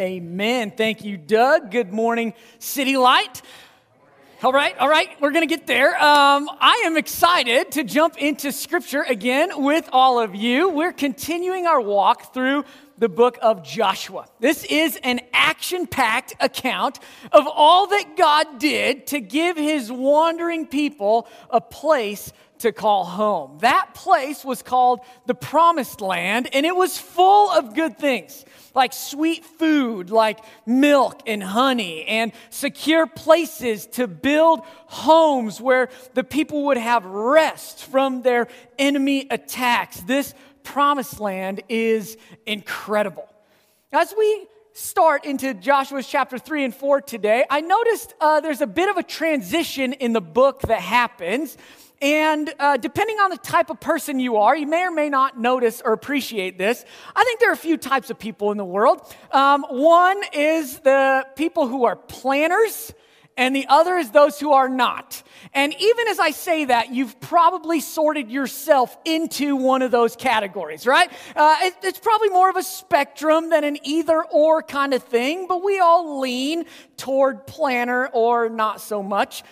amen. Thank you, Doug. Good morning, City Light. All right, all right, we're going to get there. Um, I am excited to jump into scripture again with all of you. We're continuing our walk through the book of Joshua. This is an action packed account of all that God did to give his wandering people a place to call home. That place was called the Promised Land, and it was full of good things like sweet food, like milk and honey, and secure places to build homes where the people would have rest from their enemy attacks. This promised land is incredible. As we start into Joshua's chapter 3 and 4 today, I noticed uh, there's a bit of a transition in the book that happens. And uh, depending on the type of person you are, you may or may not notice or appreciate this. I think there are a few types of people in the world. Um, one is the people who are planners, and the other is those who are not. And even as I say that, you've probably sorted yourself into one of those categories, right? Uh, it, it's probably more of a spectrum than an either or kind of thing, but we all lean toward planner or not so much.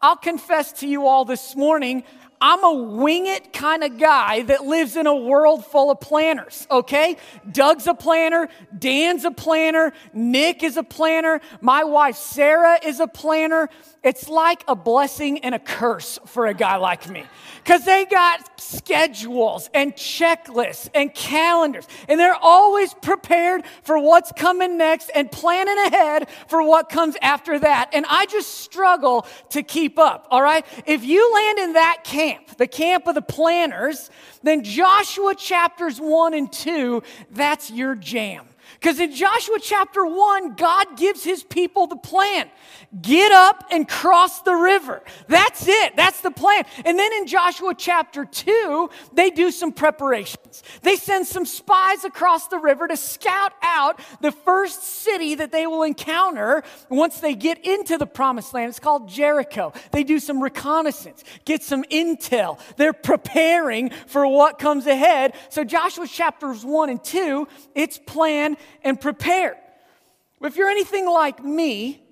I'll confess to you all this morning, I'm a wing it kind of guy that lives in a world full of planners, okay? Doug's a planner, Dan's a planner, Nick is a planner, my wife Sarah is a planner. It's like a blessing and a curse for a guy like me because they got schedules and checklists and calendars, and they're always prepared for what's coming next and planning ahead for what comes after that. And I just struggle to keep up, all right? If you land in that camp, the camp of the planners, then Joshua chapters 1 and 2, that's your jam. Because in Joshua chapter 1, God gives his people the plan get up and cross the river. That's it. That's the plan. And then in Joshua chapter 2, they do some preparations. They send some spies across the river to scout out the first city that they will encounter once they get into the promised land. It's called Jericho. They do some reconnaissance, get some intel. They're preparing for what comes ahead. So, Joshua chapters 1 and 2, it's plan and prepare. If you're anything like me,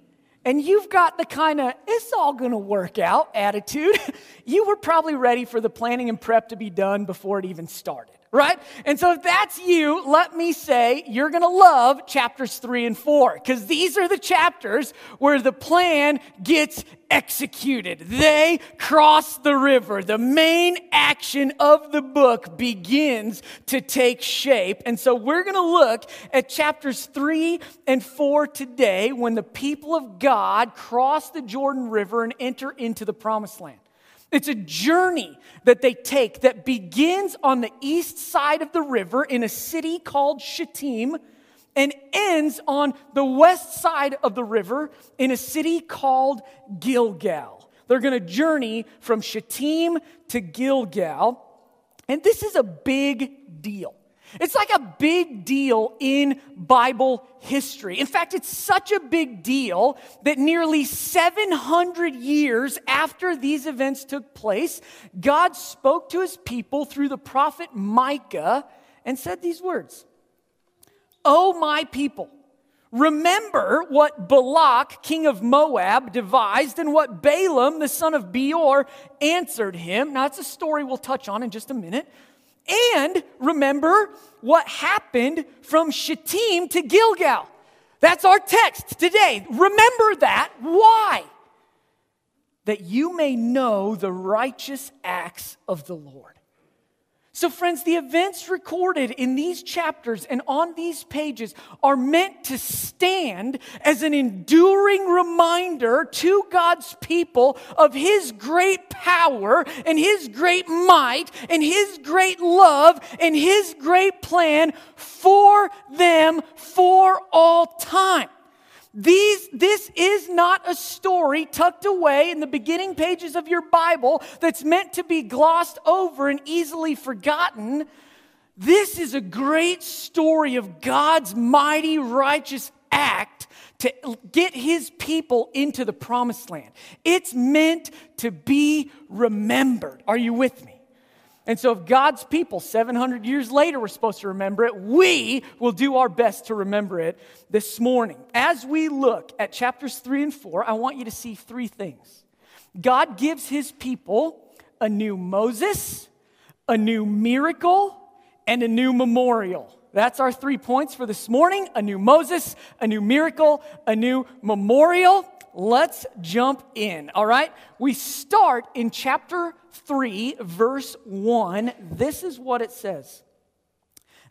and you've got the kind of, it's all gonna work out attitude, you were probably ready for the planning and prep to be done before it even started right? And so if that's you, let me say you're going to love chapters three and four because these are the chapters where the plan gets executed. They cross the river. The main action of the book begins to take shape. And so we're going to look at chapters three and four today when the people of God cross the Jordan River and enter into the promised land. It's a journey that they take that begins on the east side of the river in a city called Shittim and ends on the west side of the river in a city called Gilgal. They're going to journey from Shittim to Gilgal. And this is a big deal. It's like a big deal in Bible history. In fact, it's such a big deal that nearly 700 years after these events took place, God spoke to his people through the prophet Micah and said these words Oh, my people. Remember what Balak, king of Moab, devised and what Balaam, the son of Beor, answered him. Now, it's a story we'll touch on in just a minute. And remember what happened from Shittim to Gilgal. That's our text today. Remember that. Why? That you may know the righteous acts of the Lord so, friends, the events recorded in these chapters and on these pages are meant to stand as an enduring reminder to God's people of His great power and His great might and His great love and His great plan for them for all time. These, this is not a story tucked away in the beginning pages of your Bible that's meant to be glossed over and easily forgotten. This is a great story of God's mighty, righteous act to get his people into the promised land. It's meant to be remembered. Are you with me? And so, if God's people 700 years later were supposed to remember it, we will do our best to remember it this morning. As we look at chapters 3 and 4, I want you to see three things. God gives his people a new Moses, a new miracle, and a new memorial. That's our three points for this morning a new Moses, a new miracle, a new memorial. Let's jump in, all right? We start in chapter 3, verse 1. This is what it says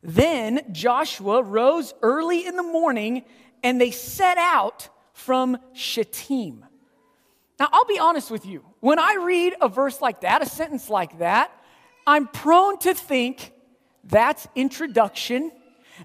Then Joshua rose early in the morning and they set out from Shittim. Now, I'll be honest with you. When I read a verse like that, a sentence like that, I'm prone to think that's introduction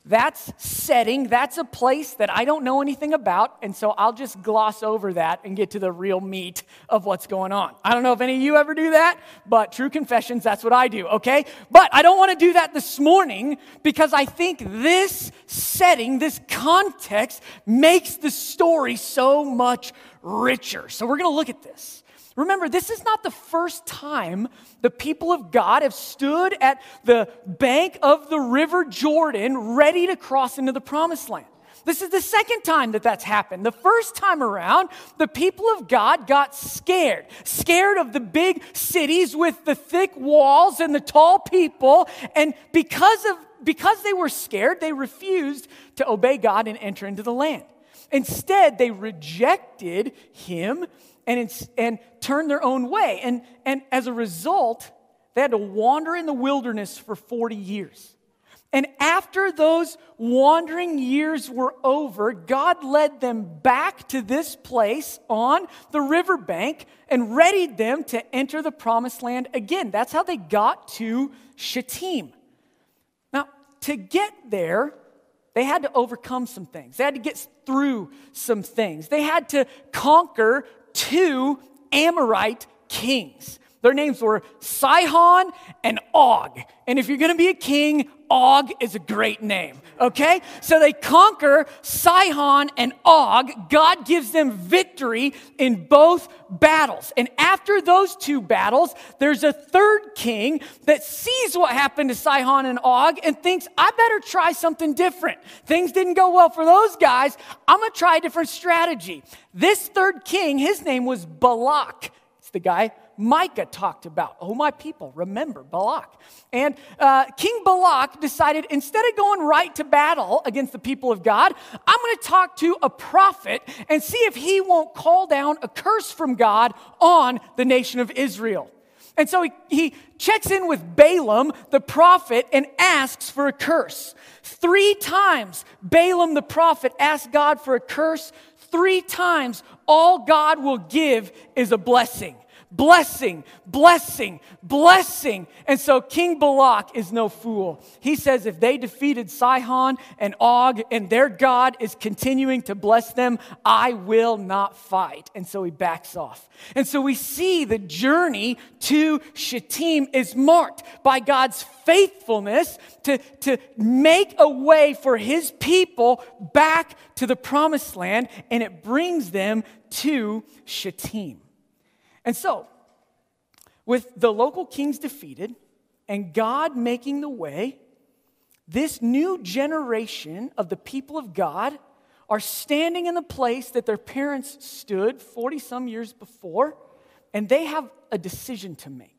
that's setting, that's a place that I don't know anything about, and so I'll just gloss over that and get to the real meat of what's going on. I don't know if any of you ever do that, but true confessions, that's what I do, okay? But I don't want to do that this morning because I think this setting, this context, makes the story so much richer. So we're going to look at this. Remember, this is not the first time the people of God have stood at the bank of the River Jordan ready to cross into the promised land. This is the second time that that's happened. The first time around, the people of God got scared. Scared of the big cities with the thick walls and the tall people. And because of because they were scared, they refused to obey God and enter into the land. Instead, they rejected him and, and turn their own way. And, and as a result, they had to wander in the wilderness for 40 years. And after those wandering years were over, God led them back to this place on the riverbank and readied them to enter the promised land again. That's how they got to Shittim. Now, to get there, they had to overcome some things. They had to get through some things. They had to conquer two Amorite kings. Their names were Sihon and Og. And if you're going to be a king, Og is a great name, okay? So they conquer Sihon and Og. God gives them victory in both battles. And after those two battles, there's a third king that sees what happened to Sihon and Og and thinks, I better try something different. Things didn't go well for those guys. I'm to try a different strategy. This third king, his name was Balak. It's the guy Micah talked about. Oh, my people, remember Balak. And uh, King Balak decided instead of going right to battle against the people of God, I'm going to talk to a prophet and see if he won't call down a curse from God on the nation of Israel. And so he, he checks in with Balaam, the prophet, and asks for a curse. Three times, Balaam the prophet asked God for a curse. Three times, all God will give is a blessing blessing, blessing, blessing. And so King Balak is no fool. He says if they defeated Sihon and Og and their God is continuing to bless them, I will not fight. And so he backs off. And so we see the journey to Shittim is marked by God's faithfulness to, to make a way for his people back to the promised land, and it brings them to Shittim. And so, with the local kings defeated and God making the way, this new generation of the people of God are standing in the place that their parents stood 40 some years before, and they have a decision to make.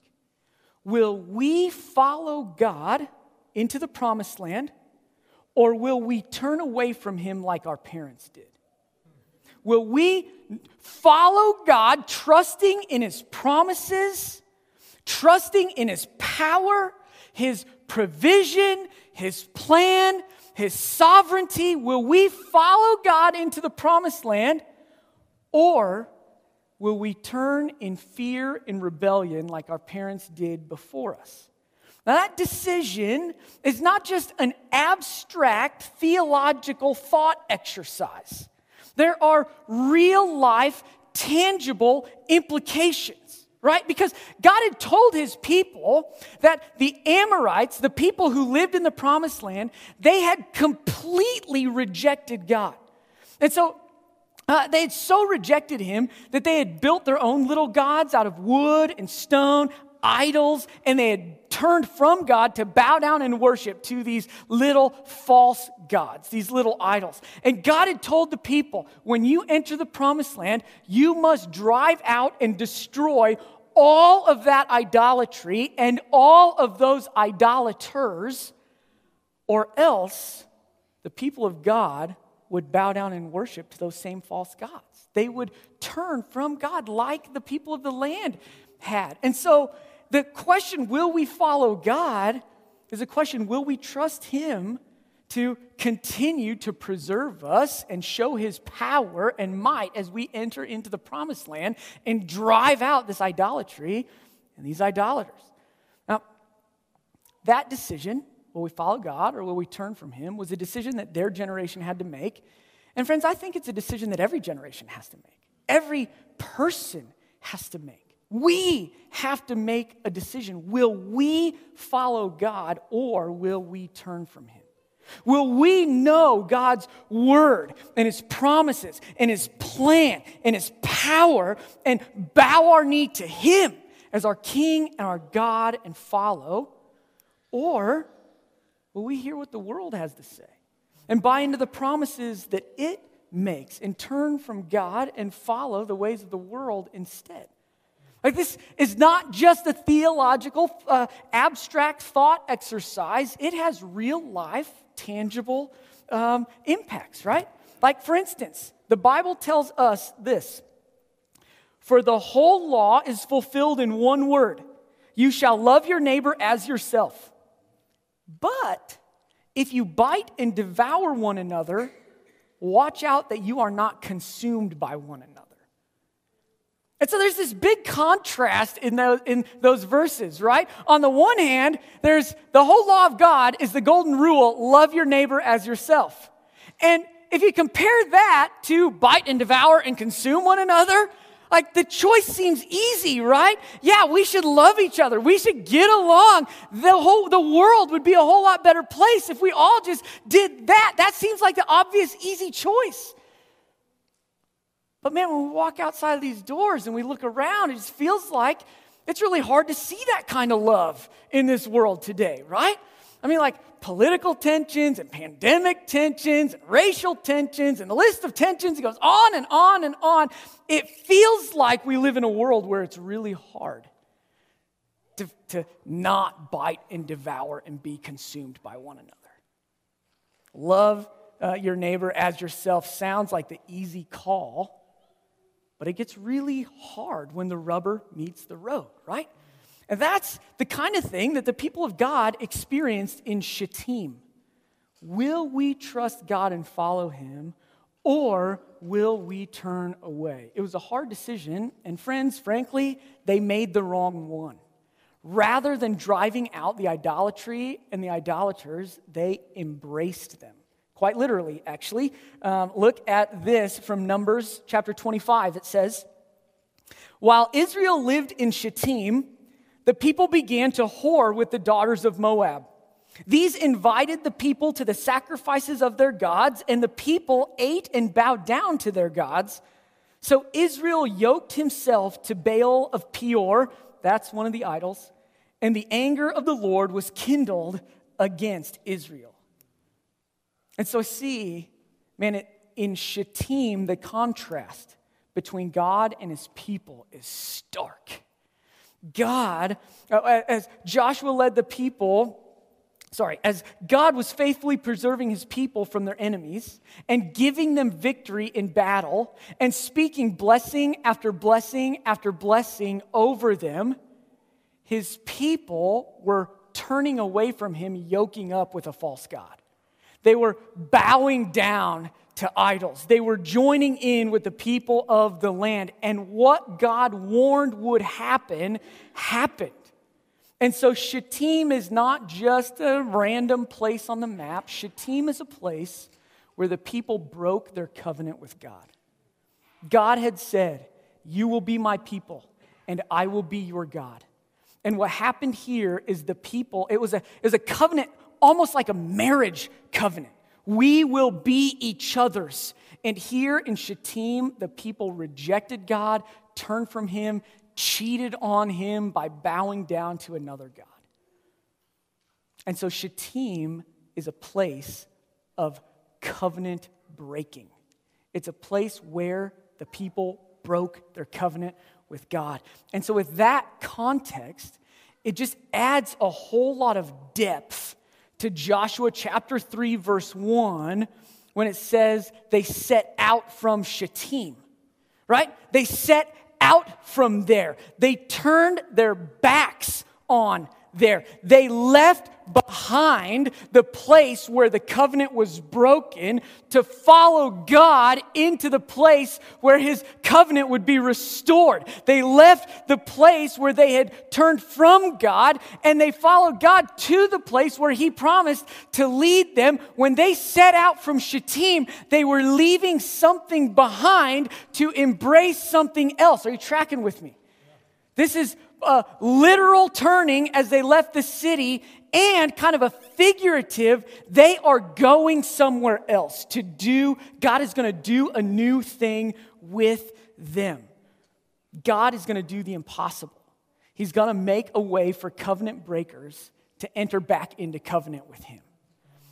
Will we follow God into the promised land, or will we turn away from Him like our parents did? Will we follow God, trusting in His promises, trusting in His power, His provision, His plan, His sovereignty? Will we follow God into the promised land, or will we turn in fear and rebellion like our parents did before us? Now, that decision is not just an abstract theological thought exercise. There are real life, tangible implications, right? Because God had told his people that the Amorites, the people who lived in the promised land, they had completely rejected God. And so uh, they had so rejected him that they had built their own little gods out of wood and stone, idols and they had turned from God to bow down and worship to these little false gods, these little idols. And God had told the people when you enter the promised land, you must drive out and destroy all of that idolatry and all of those idolaters, or else the people of God would bow down and worship to those same false gods. They would turn from God like the people of the land had. And so the question, will we follow God, is a question, will we trust Him to continue to preserve us and show His power and might as we enter into the promised land and drive out this idolatry and these idolaters? Now, that decision, will we follow God or will we turn from Him, was a decision that their generation had to make. And friends, I think it's a decision that every generation has to make. Every person has to make. We have to make a decision. Will we follow God or will we turn from Him? Will we know God's word and His promises and His plan and His power and bow our knee to Him as our King and our God and follow? Or will we hear what the world has to say and buy into the promises that it makes and turn from God and follow the ways of the world instead? Like, this is not just a theological, uh, abstract thought exercise, it has real life, tangible um, impacts, right? Like, for instance, the Bible tells us this For the whole law is fulfilled in one word you shall love your neighbor as yourself. But if you bite and devour one another, watch out that you are not consumed by one another. And so there's this big contrast in those, in those verses, right? On the one hand, there's the whole law of God is the golden rule love your neighbor as yourself. And if you compare that to bite and devour and consume one another, like the choice seems easy, right? Yeah, we should love each other. We should get along. The whole the world would be a whole lot better place if we all just did that. That seems like the obvious easy choice. But man, when we walk outside of these doors and we look around, it just feels like it's really hard to see that kind of love in this world today, right? I mean, like political tensions and pandemic tensions and racial tensions and the list of tensions, it goes on and on and on. It feels like we live in a world where it's really hard to, to not bite and devour and be consumed by one another. Love uh, your neighbor as yourself sounds like the easy call but it gets really hard when the rubber meets the road, right? And that's the kind of thing that the people of God experienced in Shittim. Will we trust God and follow Him, or will we turn away? It was a hard decision, and friends, frankly, they made the wrong one. Rather than driving out the idolatry and the idolaters, they embraced them quite literally, actually. Um, look at this from Numbers chapter 25. It says, While Israel lived in Shittim, the people began to whore with the daughters of Moab. These invited the people to the sacrifices of their gods, and the people ate and bowed down to their gods. So Israel yoked himself to Baal of Peor, that's one of the idols, and the anger of the Lord was kindled against Israel. And so, see, man, it, in Shittim, the contrast between God and his people is stark. God, uh, as Joshua led the people, sorry, as God was faithfully preserving his people from their enemies and giving them victory in battle and speaking blessing after blessing after blessing over them, his people were turning away from him, yoking up with a false God. They were bowing down to idols. They were joining in with the people of the land. And what God warned would happen, happened. And so Shittim is not just a random place on the map. Shittim is a place where the people broke their covenant with God. God had said, You will be my people, and I will be your God. And what happened here is the people, it was a, it was a covenant almost like a marriage covenant. We will be each other's. And here in Shittim, the people rejected God, turned from Him, cheated on him by bowing down to another God. And so Shittim is a place of covenant breaking. It's a place where the people broke their covenant with God. And so, with that context, it just adds a whole lot of depth to Joshua chapter 3, verse 1, when it says they set out from Shittim, right? They set out from there. They turned their backs on there. They left behind the place where the covenant was broken to follow God into the place where his covenant would be restored. They left the place where they had turned from God and they followed God to the place where he promised to lead them. When they set out from Shittim, they were leaving something behind to embrace something else. Are you tracking with me? This is a literal turning as they left the city and kind of a figurative, they are going somewhere else to do, God is going to do a new thing with them. God is going to do the impossible. He's going to make a way for covenant breakers to enter back into covenant with Him.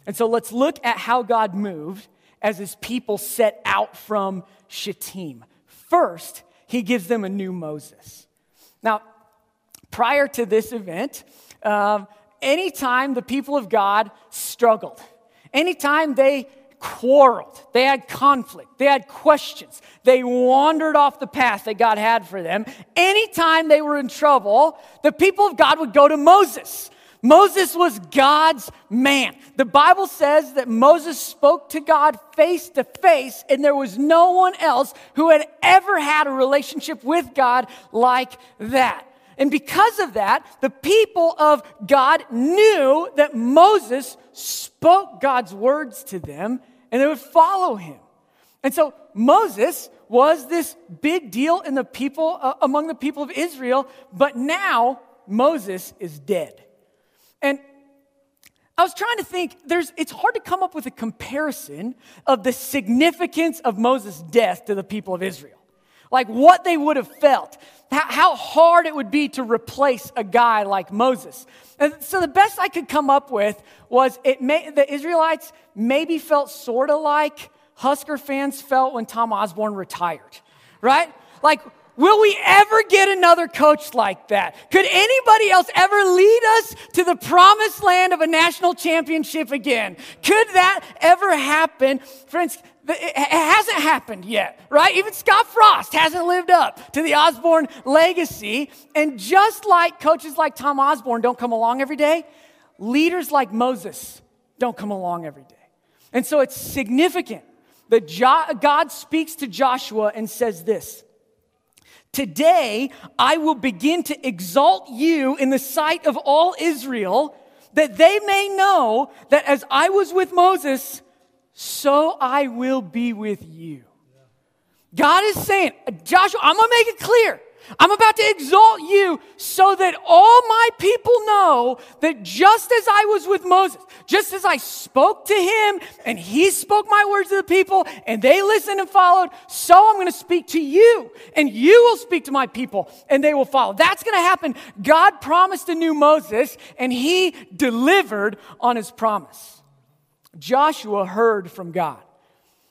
And so let's look at how God moved as His people set out from Shittim. First, He gives them a new Moses. Now, prior to this event, um, anytime the people of God struggled, anytime they quarreled, they had conflict, they had questions, they wandered off the path that God had for them, anytime they were in trouble, the people of God would go to Moses. Moses was God's man. The Bible says that Moses spoke to God face to face, and there was no one else who had ever had a relationship with God like that. And because of that, the people of God knew that Moses spoke God's words to them and they would follow him. And so Moses was this big deal in the people uh, among the people of Israel, but now Moses is dead. And I was trying to think, there's, it's hard to come up with a comparison of the significance of Moses' death to the people of Israel like what they would have felt, how hard it would be to replace a guy like Moses. And so the best I could come up with was it may, the Israelites maybe felt sort of like Husker fans felt when Tom Osborne retired, right? Like, will we ever get another coach like that? Could anybody else ever lead us to the promised land of a national championship again? Could that ever happen? Friends, it hasn't happened yet, right? Even Scott Frost hasn't lived up to the Osborne legacy. And just like coaches like Tom Osborne don't come along every day, leaders like Moses don't come along every day. And so it's significant that God speaks to Joshua and says this Today I will begin to exalt you in the sight of all Israel, that they may know that as I was with Moses, so I will be with you. God is saying, Joshua, I'm gonna make it clear. I'm about to exalt you so that all my people know that just as I was with Moses, just as I spoke to him and he spoke my words to the people and they listened and followed, so I'm going to speak to you and you will speak to my people and they will follow. That's going to happen. God promised a new Moses and he delivered on his promise. Joshua heard from God.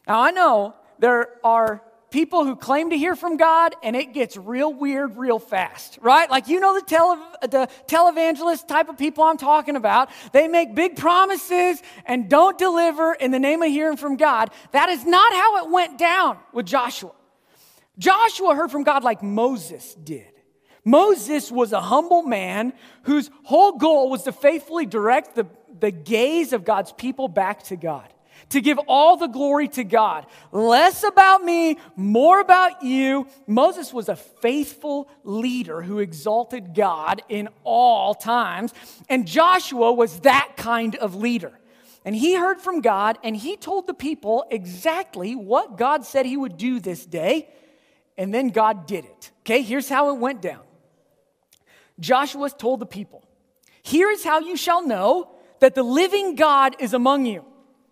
Now, I know there are people who claim to hear from God, and it gets real weird real fast, right? Like, you know, the, tele, the televangelist type of people I'm talking about. They make big promises and don't deliver in the name of hearing from God. That is not how it went down with Joshua. Joshua heard from God like Moses did. Moses was a humble man whose whole goal was to faithfully direct the the gaze of God's people back to God, to give all the glory to God. Less about me, more about you. Moses was a faithful leader who exalted God in all times, and Joshua was that kind of leader. And he heard from God and he told the people exactly what God said he would do this day. And then God did it. Okay, here's how it went down Joshua told the people, Here is how you shall know that the living God is among you.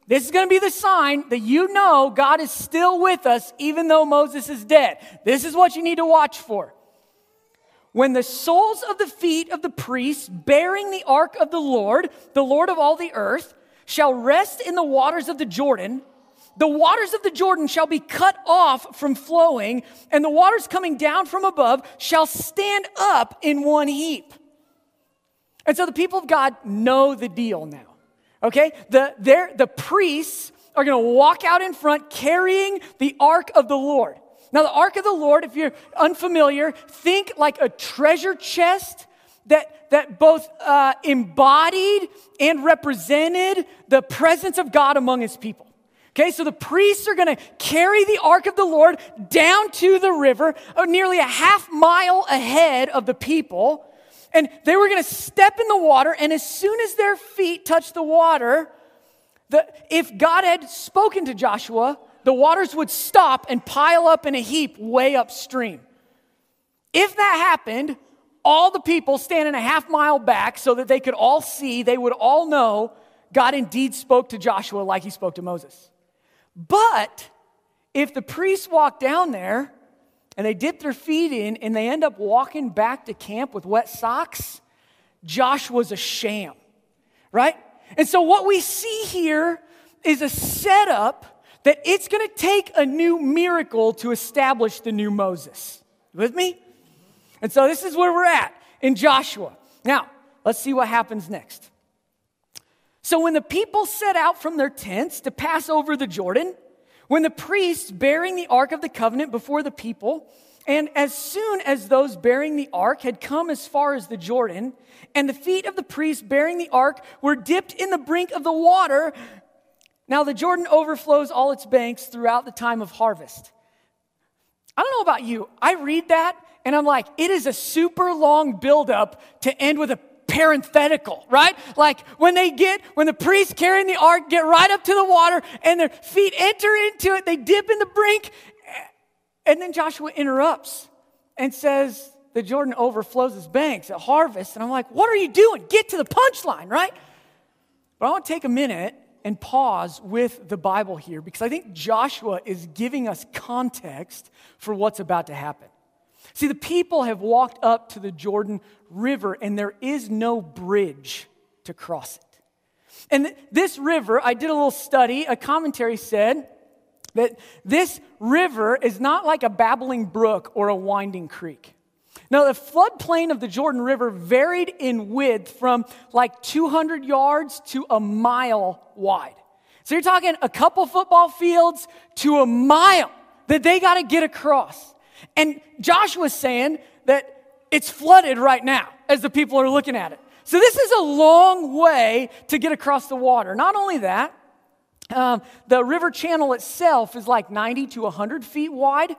This is going to be the sign that you know God is still with us even though Moses is dead. This is what you need to watch for. when the soles of the feet of the priests bearing the ark of the Lord, the Lord of all the earth, shall rest in the waters of the Jordan, the waters of the Jordan shall be cut off from flowing, and the waters coming down from above shall stand up in one heap. And so the people of God know the deal now. Okay? The, the priests are going to walk out in front carrying the ark of the Lord. Now, the ark of the Lord, if you're unfamiliar, think like a treasure chest that, that both uh, embodied and represented the presence of God among his people. Okay, so the priests are going to carry the ark of the Lord down to the river, uh, nearly a half mile ahead of the people. And they were going to step in the water, and as soon as their feet touched the water, the, if God had spoken to Joshua, the waters would stop and pile up in a heap way upstream. If that happened, all the people standing a half mile back so that they could all see, they would all know God indeed spoke to Joshua like he spoke to Moses. But if the priests walked down there and they dip their feet in and they end up walking back to camp with wet socks, Joshua's a sham, right? And so what we see here is a setup that it's going to take a new miracle to establish the new Moses. You with me? And so this is where we're at in Joshua. Now, let's see what happens next. So when the people set out from their tents to pass over the Jordan, when the priests bearing the ark of the covenant before the people, and as soon as those bearing the ark had come as far as the Jordan, and the feet of the priests bearing the ark were dipped in the brink of the water, now the Jordan overflows all its banks throughout the time of harvest. I don't know about you. I read that and I'm like, it is a super long buildup to end with a parenthetical, right? Like when they get, when the priests carrying the ark get right up to the water and their feet enter into it, they dip in the brink. And then Joshua interrupts and says, the Jordan overflows its banks at harvest. And I'm like, what are you doing? Get to the punchline, right? But I want to take a minute and pause with the Bible here because I think Joshua is giving us context for what's about to happen. See, the people have walked up to the Jordan River, and there is no bridge to cross it. And this river, I did a little study, a commentary said that this river is not like a babbling brook or a winding creek. Now, the floodplain of the Jordan River varied in width from like 200 yards to a mile wide. So you're talking a couple football fields to a mile that they got to get across. And Joshua's saying that it's flooded right now as the people are looking at it. So this is a long way to get across the water. Not only that, um, the river channel itself is like 90 to 100 feet wide,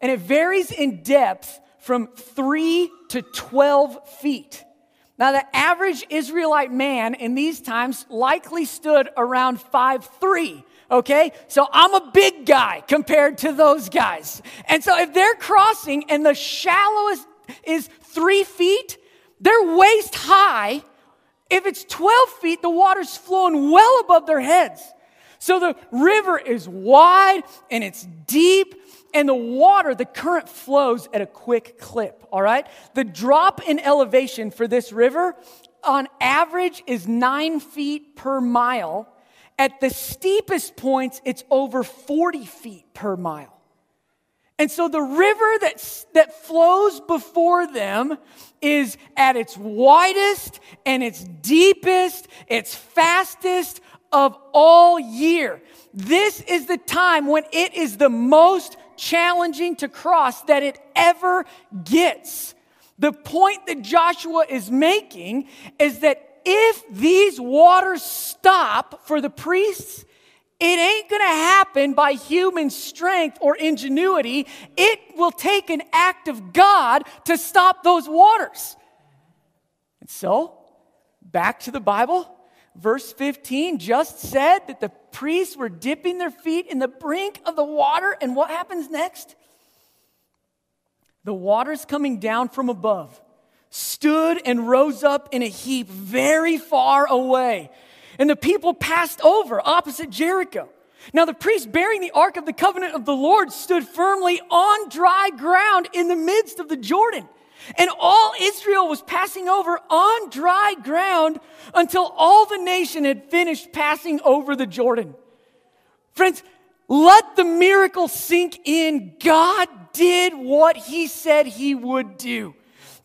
and it varies in depth from 3 to 12 feet. Now, the average Israelite man in these times likely stood around 5'3 okay? So I'm a big guy compared to those guys. And so if they're crossing and the shallowest is three feet, they're waist high. If it's 12 feet, the water's flowing well above their heads. So the river is wide and it's deep, and the water, the current flows at a quick clip, all right? The drop in elevation for this river on average is nine feet per mile at the steepest points, it's over 40 feet per mile. And so the river that, that flows before them is at its widest and its deepest, its fastest of all year. This is the time when it is the most challenging to cross that it ever gets. The point that Joshua is making is that if these waters stop for the priests, it ain't gonna happen by human strength or ingenuity. It will take an act of God to stop those waters. And so, back to the Bible, verse 15 just said that the priests were dipping their feet in the brink of the water, and what happens next? The water's coming down from above stood and rose up in a heap very far away. And the people passed over opposite Jericho. Now, the priest bearing the ark of the covenant of the Lord stood firmly on dry ground in the midst of the Jordan. And all Israel was passing over on dry ground until all the nation had finished passing over the Jordan. Friends, let the miracle sink in. God did what he said he would do.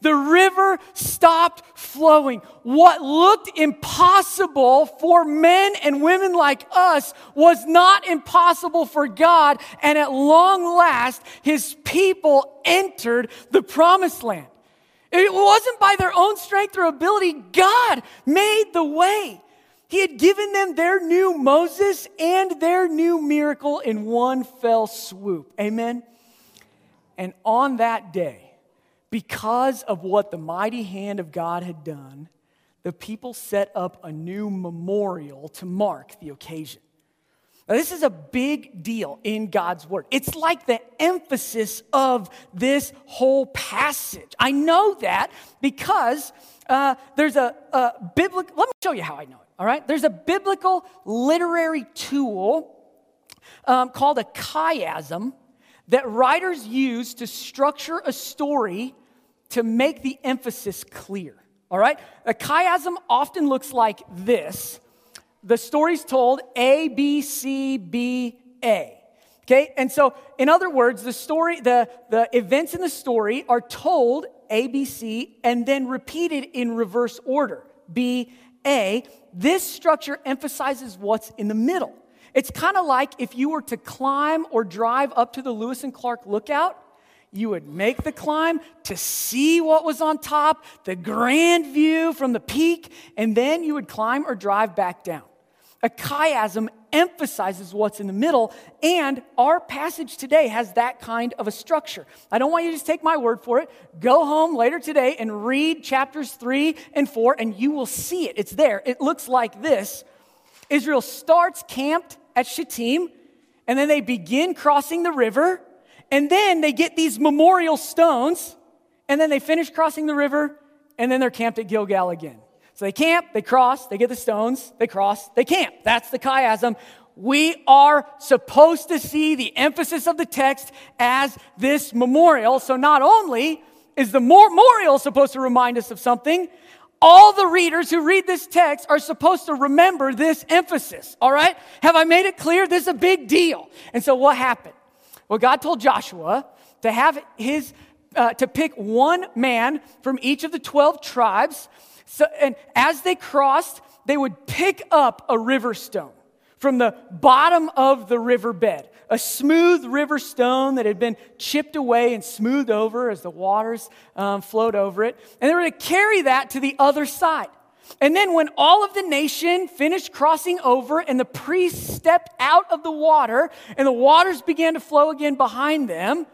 The river stopped flowing. What looked impossible for men and women like us was not impossible for God. And at long last, his people entered the promised land. It wasn't by their own strength or ability. God made the way. He had given them their new Moses and their new miracle in one fell swoop. Amen. And on that day, because of what the mighty hand of God had done, the people set up a new memorial to mark the occasion. Now, this is a big deal in God's word. It's like the emphasis of this whole passage. I know that because uh, there's a, a biblical, let me show you how I know it, all right? There's a biblical literary tool um, called a chiasm that writers use to structure a story to make the emphasis clear. All right? A chiasm often looks like this. The story's told A, B, C, B, A. Okay? And so, in other words, the story, the, the events in the story are told A, B, C, and then repeated in reverse order B, A. This structure emphasizes what's in the middle. It's kind of like if you were to climb or drive up to the Lewis and Clark lookout, you would make the climb to see what was on top, the grand view from the peak, and then you would climb or drive back down. A chiasm emphasizes what's in the middle, and our passage today has that kind of a structure. I don't want you to just take my word for it. Go home later today and read chapters three and four, and you will see it. It's there. It looks like this Israel starts camped at Shittim, and then they begin crossing the river, and then they get these memorial stones, and then they finish crossing the river, and then they're camped at Gilgal again. So they camp, they cross, they get the stones, they cross, they camp. That's the chiasm. We are supposed to see the emphasis of the text as this memorial. So not only is the memorial supposed to remind us of something, all the readers who read this text are supposed to remember this emphasis, all right? Have I made it clear? This is a big deal. And so what happened? Well, God told Joshua to have his, uh, to pick one man from each of the 12 tribes. So, and as they crossed, they would pick up a river stone from the bottom of the riverbed, a smooth river stone that had been chipped away and smoothed over as the waters um, flowed over it. And they were to carry that to the other side. And then, when all of the nation finished crossing over and the priests stepped out of the water and the waters began to flow again behind them,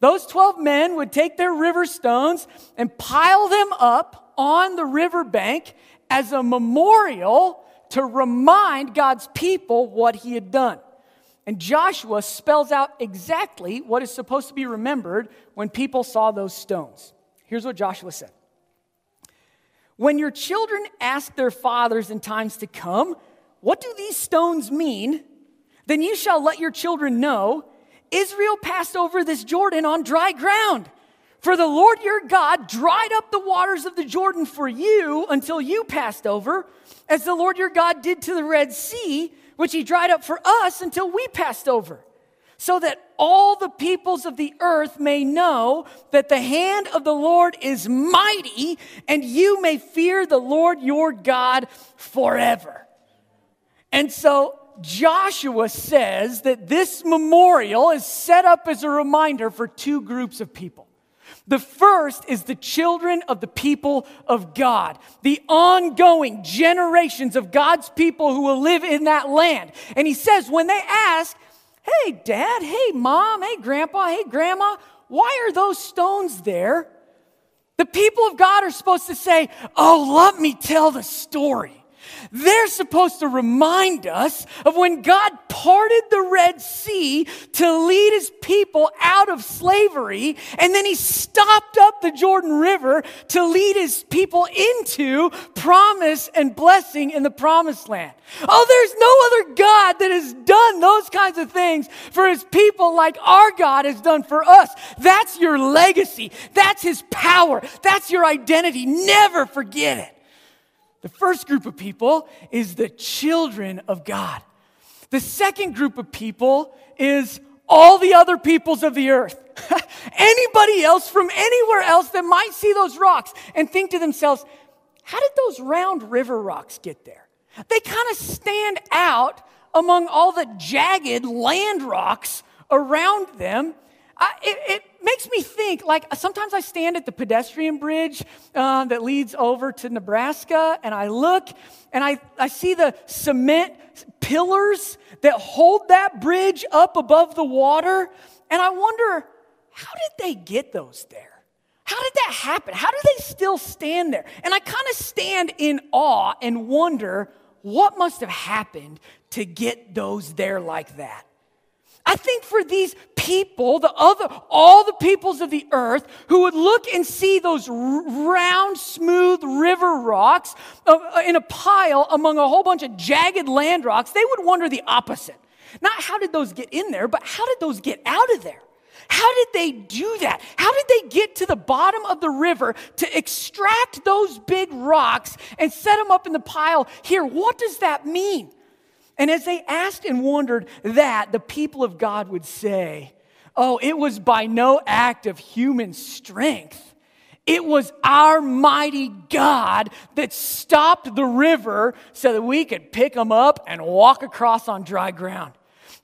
those 12 men would take their river stones and pile them up on the riverbank as a memorial to remind God's people what he had done. And Joshua spells out exactly what is supposed to be remembered when people saw those stones. Here's what Joshua said When your children ask their fathers in times to come, What do these stones mean? Then you shall let your children know Israel passed over this Jordan on dry ground. For the Lord your God dried up the waters of the Jordan for you until you passed over, as the Lord your God did to the Red Sea, which he dried up for us until we passed over, so that all the peoples of the earth may know that the hand of the Lord is mighty, and you may fear the Lord your God forever. And so Joshua says that this memorial is set up as a reminder for two groups of people. The first is the children of the people of God, the ongoing generations of God's people who will live in that land. And he says, when they ask, hey, dad, hey, mom, hey, grandpa, hey, grandma, why are those stones there? The people of God are supposed to say, oh, let me tell the story. They're supposed to remind us of when God parted the Red Sea to lead his people out of slavery, and then he stopped up the Jordan River to lead his people into promise and blessing in the promised land. Oh, there's no other God that has done those kinds of things for his people like our God has done for us. That's your legacy. That's his power. That's your identity. Never forget it. The first group of people is the children of God. The second group of people is all the other peoples of the earth. Anybody else from anywhere else that might see those rocks and think to themselves, how did those round river rocks get there? They kind of stand out among all the jagged land rocks around them. I, it, it, makes me think like sometimes I stand at the pedestrian bridge uh, that leads over to Nebraska and I look and I, I see the cement pillars that hold that bridge up above the water. And I wonder, how did they get those there? How did that happen? How do they still stand there? And I kind of stand in awe and wonder what must have happened to get those there like that. I think for these people, the other, all the peoples of the earth who would look and see those round, smooth river rocks uh, uh, in a pile among a whole bunch of jagged land rocks, they would wonder the opposite. Not how did those get in there, but how did those get out of there? How did they do that? How did they get to the bottom of the river to extract those big rocks and set them up in the pile here? What does that mean? And as they asked and wondered that, the people of God would say, Oh, it was by no act of human strength. It was our mighty God that stopped the river so that we could pick them up and walk across on dry ground.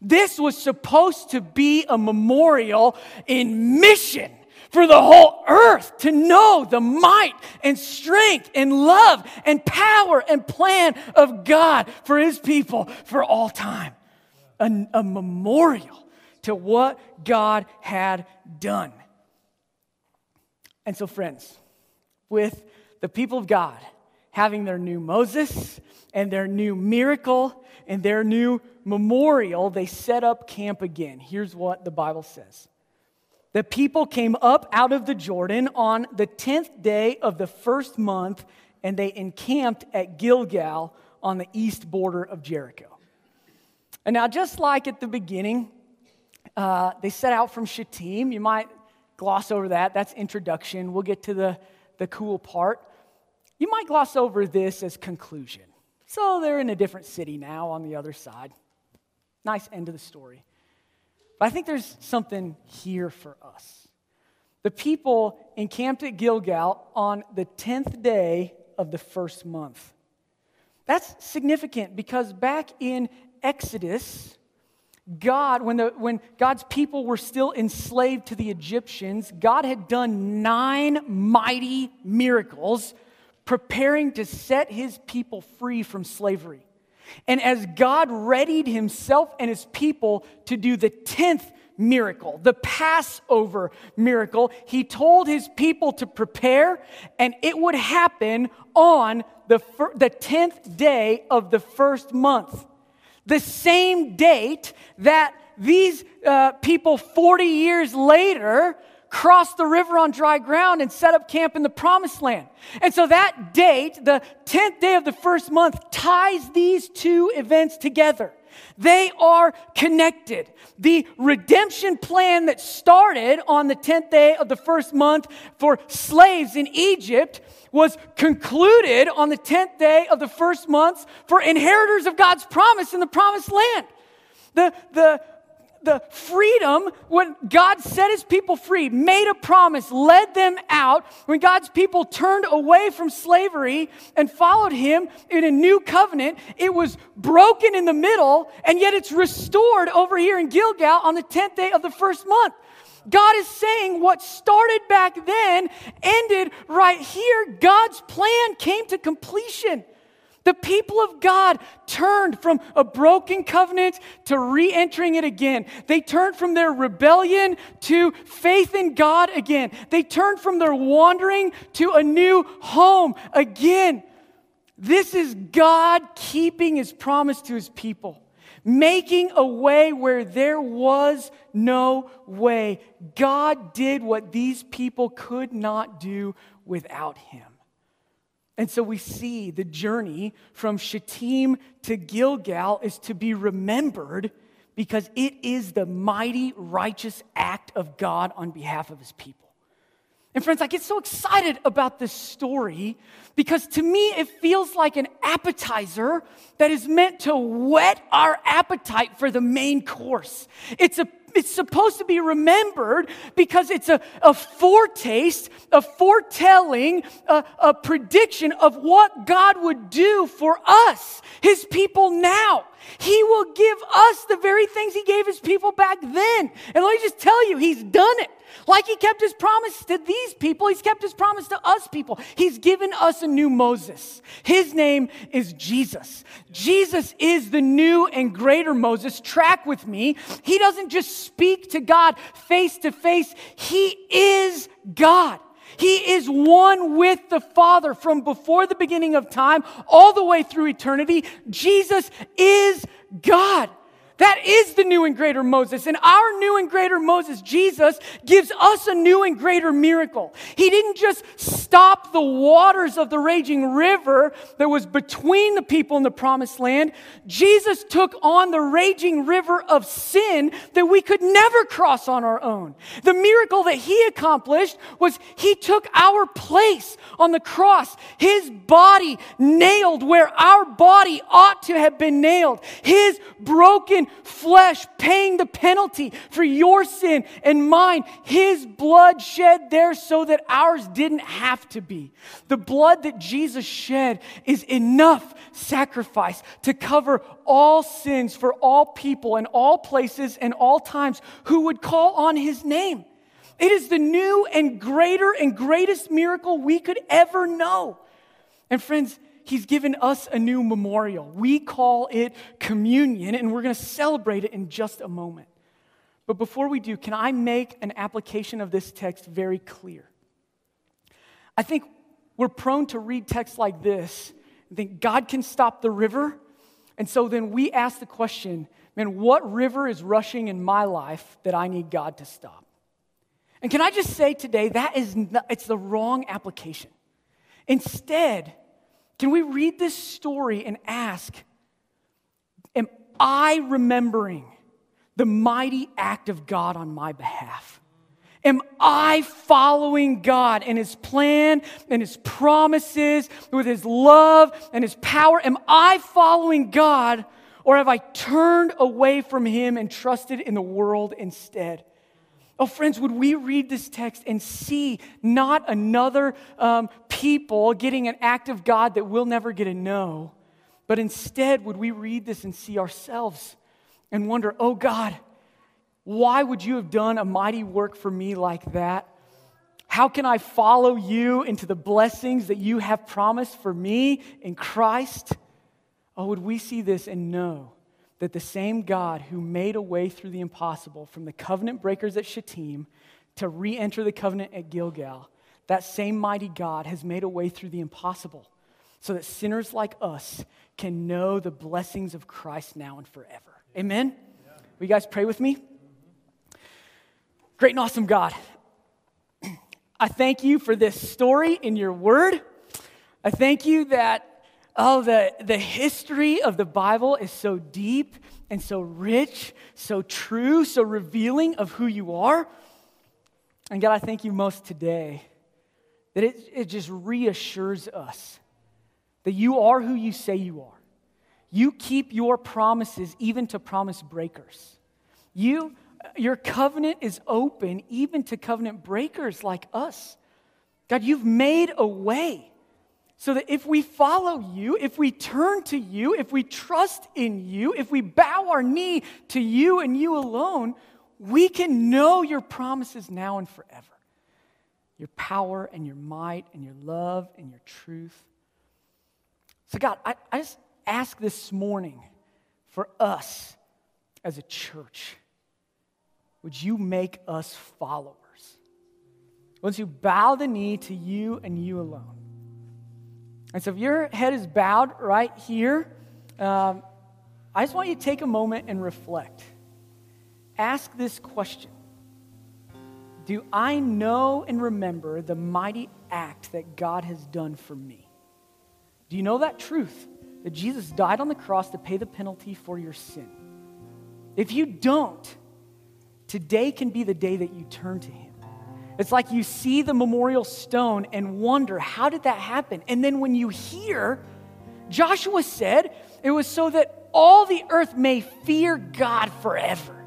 This was supposed to be a memorial in mission for the whole earth to know the might and strength and love and power and plan of God for his people for all time. A, a memorial to what God had done. And so, friends, with the people of God having their new Moses and their new miracle and their new memorial, they set up camp again. Here's what the Bible says the people came up out of the Jordan on the 10th day of the first month, and they encamped at Gilgal on the east border of Jericho. And now, just like at the beginning, uh, they set out from Shittim. You might gloss over that. That's introduction. We'll get to the, the cool part. You might gloss over this as conclusion. So they're in a different city now on the other side. Nice end of the story. But I think there's something here for us. The people encamped at Gilgal on the 10th day of the first month. That's significant because back in Exodus, God, when, the, when God's people were still enslaved to the Egyptians, God had done nine mighty miracles preparing to set his people free from slavery. And as God readied himself and his people to do the 10th miracle, the Passover miracle, he told his people to prepare, and it would happen on the, fir- the 10th day of the first month. The same date that these uh, people 40 years later crossed the river on dry ground and set up camp in the promised land. And so that date, the 10th day of the first month, ties these two events together. They are connected. The redemption plan that started on the 10th day of the first month for slaves in Egypt was concluded on the 10th day of the first month for inheritors of God's promise in the promised land. The, the the freedom when God set his people free, made a promise, led them out. When God's people turned away from slavery and followed him in a new covenant, it was broken in the middle, and yet it's restored over here in Gilgal on the 10th day of the first month. God is saying what started back then ended right here. God's plan came to completion. The people of God turned from a broken covenant to re entering it again. They turned from their rebellion to faith in God again. They turned from their wandering to a new home again. This is God keeping his promise to his people, making a way where there was no way. God did what these people could not do without him. And so we see the journey from Shittim to Gilgal is to be remembered because it is the mighty, righteous act of God on behalf of his people. And friends, I get so excited about this story because to me it feels like an appetizer that is meant to whet our appetite for the main course. It's a it's supposed to be remembered because it's a, a foretaste, a foretelling, a, a prediction of what God would do for us, his people now. He will give us the very things he gave his people back then. And let me just tell you, he's done it. Like he kept his promise to these people, he's kept his promise to us people. He's given us a new Moses. His name is Jesus. Jesus is the new and greater Moses. Track with me. He doesn't just speak to God face to face, he is God. He is one with the Father from before the beginning of time all the way through eternity. Jesus is God. That is the new and greater Moses. And our new and greater Moses, Jesus, gives us a new and greater miracle. He didn't just stop the waters of the raging river that was between the people in the promised land. Jesus took on the raging river of sin that we could never cross on our own. The miracle that he accomplished was he took our place on the cross, his body nailed where our body ought to have been nailed, his broken flesh paying the penalty for your sin and mine. His blood shed there so that ours didn't have to be. The blood that Jesus shed is enough sacrifice to cover all sins for all people in all places and all times who would call on his name. It is the new and greater and greatest miracle we could ever know. And friends, He's given us a new memorial. We call it communion, and we're going to celebrate it in just a moment. But before we do, can I make an application of this text very clear? I think we're prone to read texts like this and think God can stop the river. And so then we ask the question man, what river is rushing in my life that I need God to stop? And can I just say today, that is not, it's the wrong application. Instead, can we read this story and ask, Am I remembering the mighty act of God on my behalf? Am I following God and His plan and His promises with His love and His power? Am I following God or have I turned away from Him and trusted in the world instead? Oh, friends, would we read this text and see not another um, people getting an act of God that we'll never get to know, but instead would we read this and see ourselves and wonder, oh God, why would you have done a mighty work for me like that? How can I follow you into the blessings that you have promised for me in Christ? Oh, would we see this and know that the same God who made a way through the impossible from the covenant breakers at Shittim to re enter the covenant at Gilgal, that same mighty God has made a way through the impossible so that sinners like us can know the blessings of Christ now and forever. Amen? Yeah. Will you guys pray with me? Great and awesome God, I thank you for this story in your word. I thank you that Oh, the, the history of the Bible is so deep and so rich, so true, so revealing of who you are. And God, I thank you most today that it, it just reassures us that you are who you say you are. You keep your promises even to promise breakers. You, your covenant is open even to covenant breakers like us. God, you've made a way so that if we follow you, if we turn to you, if we trust in you, if we bow our knee to you and you alone, we can know your promises now and forever. Your power and your might and your love and your truth. So, God, I, I just ask this morning for us as a church would you make us followers? Once you bow the knee to you and you alone. And so if your head is bowed right here, um, I just want you to take a moment and reflect. Ask this question Do I know and remember the mighty act that God has done for me? Do you know that truth? That Jesus died on the cross to pay the penalty for your sin. If you don't, today can be the day that you turn to Him. It's like you see the memorial stone and wonder, how did that happen? And then when you hear, Joshua said, it was so that all the earth may fear God forever.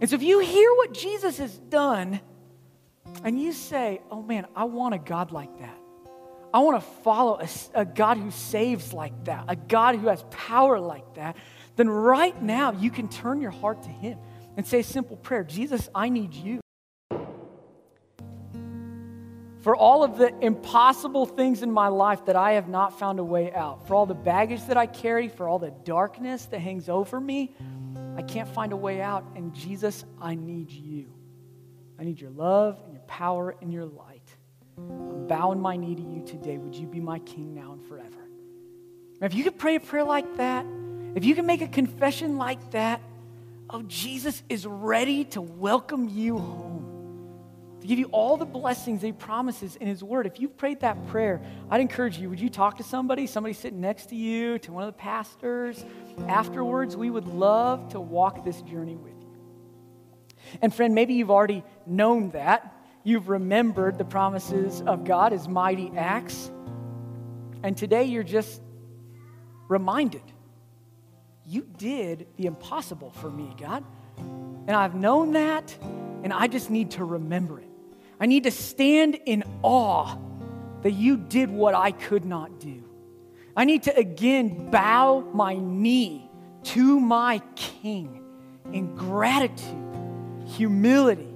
And so if you hear what Jesus has done and you say, oh man, I want a God like that. I want to follow a, a, God who saves like that, a God who has power like that, then right now you can turn your heart to Him and say a simple prayer Jesus, I need you. For all of the impossible things in my life that I have not found a way out, for all the baggage that I carry, for all the darkness that hangs over me, I can't find a way out. And Jesus, I need you. I need your love and your power and your light. I'm bowing my knee to you today. Would you be my king now and forever? if you could pray a prayer like that, if you can make a confession like that, oh, Jesus is ready to welcome you home, to give you all the blessings He promises in His Word. If you've prayed that prayer, I'd encourage you, would you talk to somebody, somebody sitting next to you, to one of the pastors? Afterwards, we would love to walk this journey with you. And friend, maybe you've already known that. You've remembered the promises of God as mighty acts. And today you're just reminded you did the impossible for me, God. And I've known that, and I just need to remember it. I need to stand in awe that you did what I could not do. I need to again bow my knee to my King in gratitude, humility,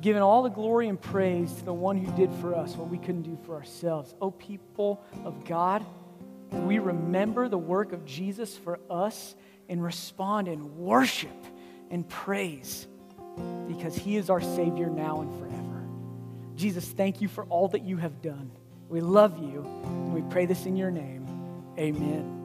giving all the glory and praise to the one who did for us what we couldn't do for ourselves. Oh, people of God, we remember the work of Jesus for us and respond in worship and praise because he is our Savior now and forever. Jesus, thank you for all that you have done. We love you, and we pray this in your name. Amen.